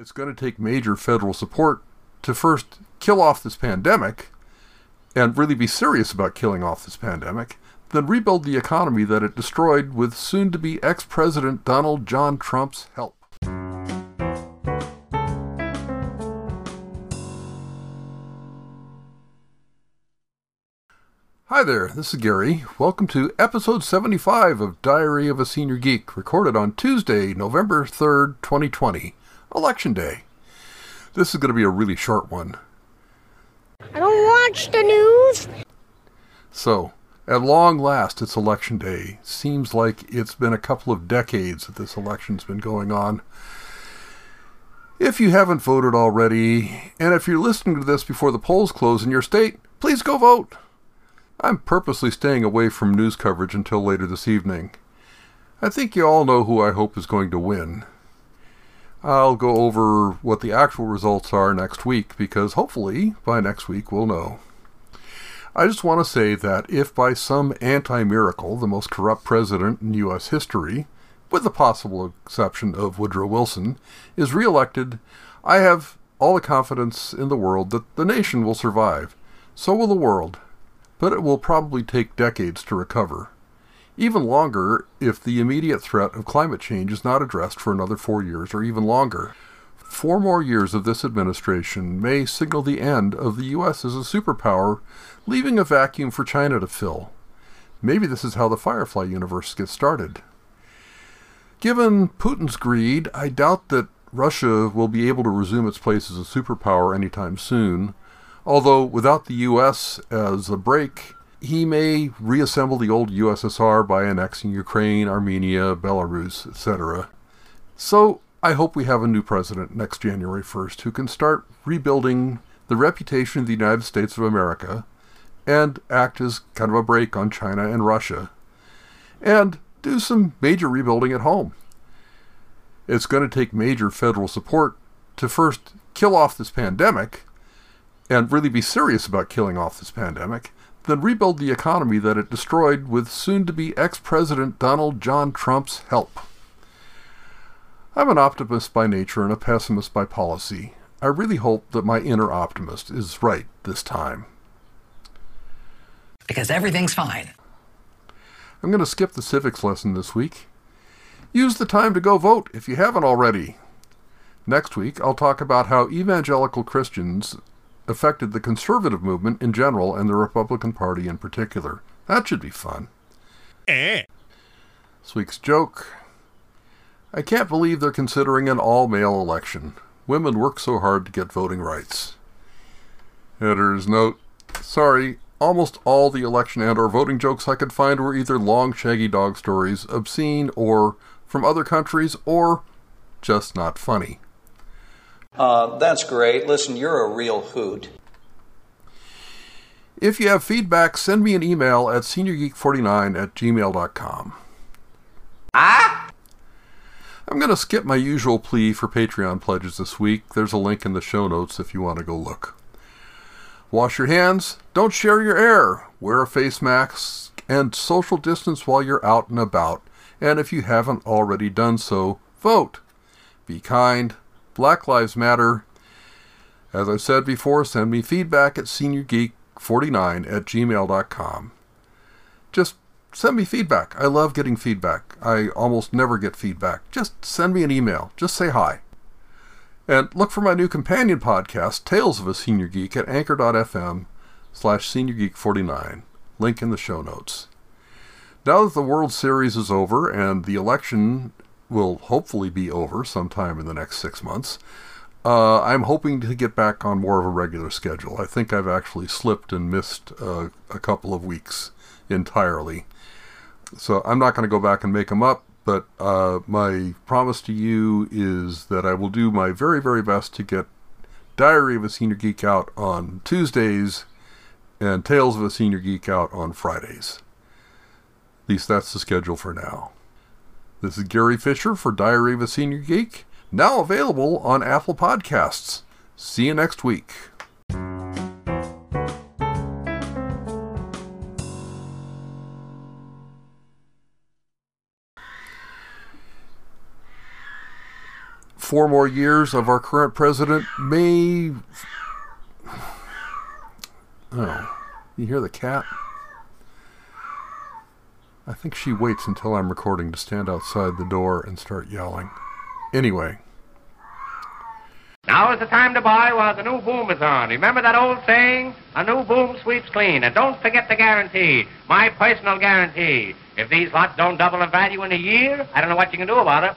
It's going to take major federal support to first kill off this pandemic and really be serious about killing off this pandemic, then rebuild the economy that it destroyed with soon to be ex President Donald John Trump's help. Hi there, this is Gary. Welcome to episode 75 of Diary of a Senior Geek, recorded on Tuesday, November 3rd, 2020, Election Day. This is going to be a really short one. I don't watch the news. So, at long last, it's Election Day. Seems like it's been a couple of decades that this election's been going on. If you haven't voted already, and if you're listening to this before the polls close in your state, please go vote. I'm purposely staying away from news coverage until later this evening. I think you all know who I hope is going to win. I'll go over what the actual results are next week because hopefully by next week we'll know. I just want to say that if by some anti miracle the most corrupt president in U.S. history, with the possible exception of Woodrow Wilson, is reelected, I have all the confidence in the world that the nation will survive. So will the world but it will probably take decades to recover. Even longer if the immediate threat of climate change is not addressed for another four years or even longer. Four more years of this administration may signal the end of the U.S. as a superpower, leaving a vacuum for China to fill. Maybe this is how the Firefly universe gets started. Given Putin's greed, I doubt that Russia will be able to resume its place as a superpower anytime soon, Although without the US as a brake, he may reassemble the old USSR by annexing Ukraine, Armenia, Belarus, etc. So I hope we have a new president next January 1st who can start rebuilding the reputation of the United States of America and act as kind of a brake on China and Russia and do some major rebuilding at home. It's going to take major federal support to first kill off this pandemic and really be serious about killing off this pandemic, then rebuild the economy that it destroyed with soon to be ex President Donald John Trump's help. I'm an optimist by nature and a pessimist by policy. I really hope that my inner optimist is right this time. Because everything's fine. I'm going to skip the civics lesson this week. Use the time to go vote if you haven't already. Next week, I'll talk about how evangelical Christians affected the conservative movement in general and the Republican Party in particular. That should be fun. Eh. This week's joke. I can't believe they're considering an all male election. Women work so hard to get voting rights. Editor's note. Sorry, almost all the election and or voting jokes I could find were either long shaggy dog stories, obscene, or from other countries, or just not funny. Uh, that's great. Listen, you're a real hoot. If you have feedback, send me an email at seniorgeek49 at gmail.com. Ah! I'm going to skip my usual plea for Patreon pledges this week. There's a link in the show notes if you want to go look. Wash your hands, don't share your air, wear a face mask, and social distance while you're out and about. And if you haven't already done so, vote. Be kind, Black Lives Matter. As I've said before, send me feedback at seniorgeek49 at gmail.com. Just send me feedback. I love getting feedback. I almost never get feedback. Just send me an email. Just say hi. And look for my new companion podcast, Tales of a Senior Geek, at anchor.fm slash seniorgeek49. Link in the show notes. Now that the World Series is over and the election will hopefully be over sometime in the next six months. Uh, I'm hoping to get back on more of a regular schedule. I think I've actually slipped and missed uh, a couple of weeks entirely. So I'm not going to go back and make them up, but uh, my promise to you is that I will do my very, very best to get Diary of a Senior Geek out on Tuesdays and Tales of a Senior Geek out on Fridays. At least that's the schedule for now. This is Gary Fisher for Diary of a Senior Geek, now available on Apple Podcasts. See you next week. four more years of our current president may. Oh, you hear the cat? I think she waits until I'm recording to stand outside the door and start yelling. Anyway. Now is the time to buy while the new boom is on. Remember that old saying? A new boom sweeps clean. And don't forget the guarantee. My personal guarantee. If these lots don't double in value in a year, I don't know what you can do about it.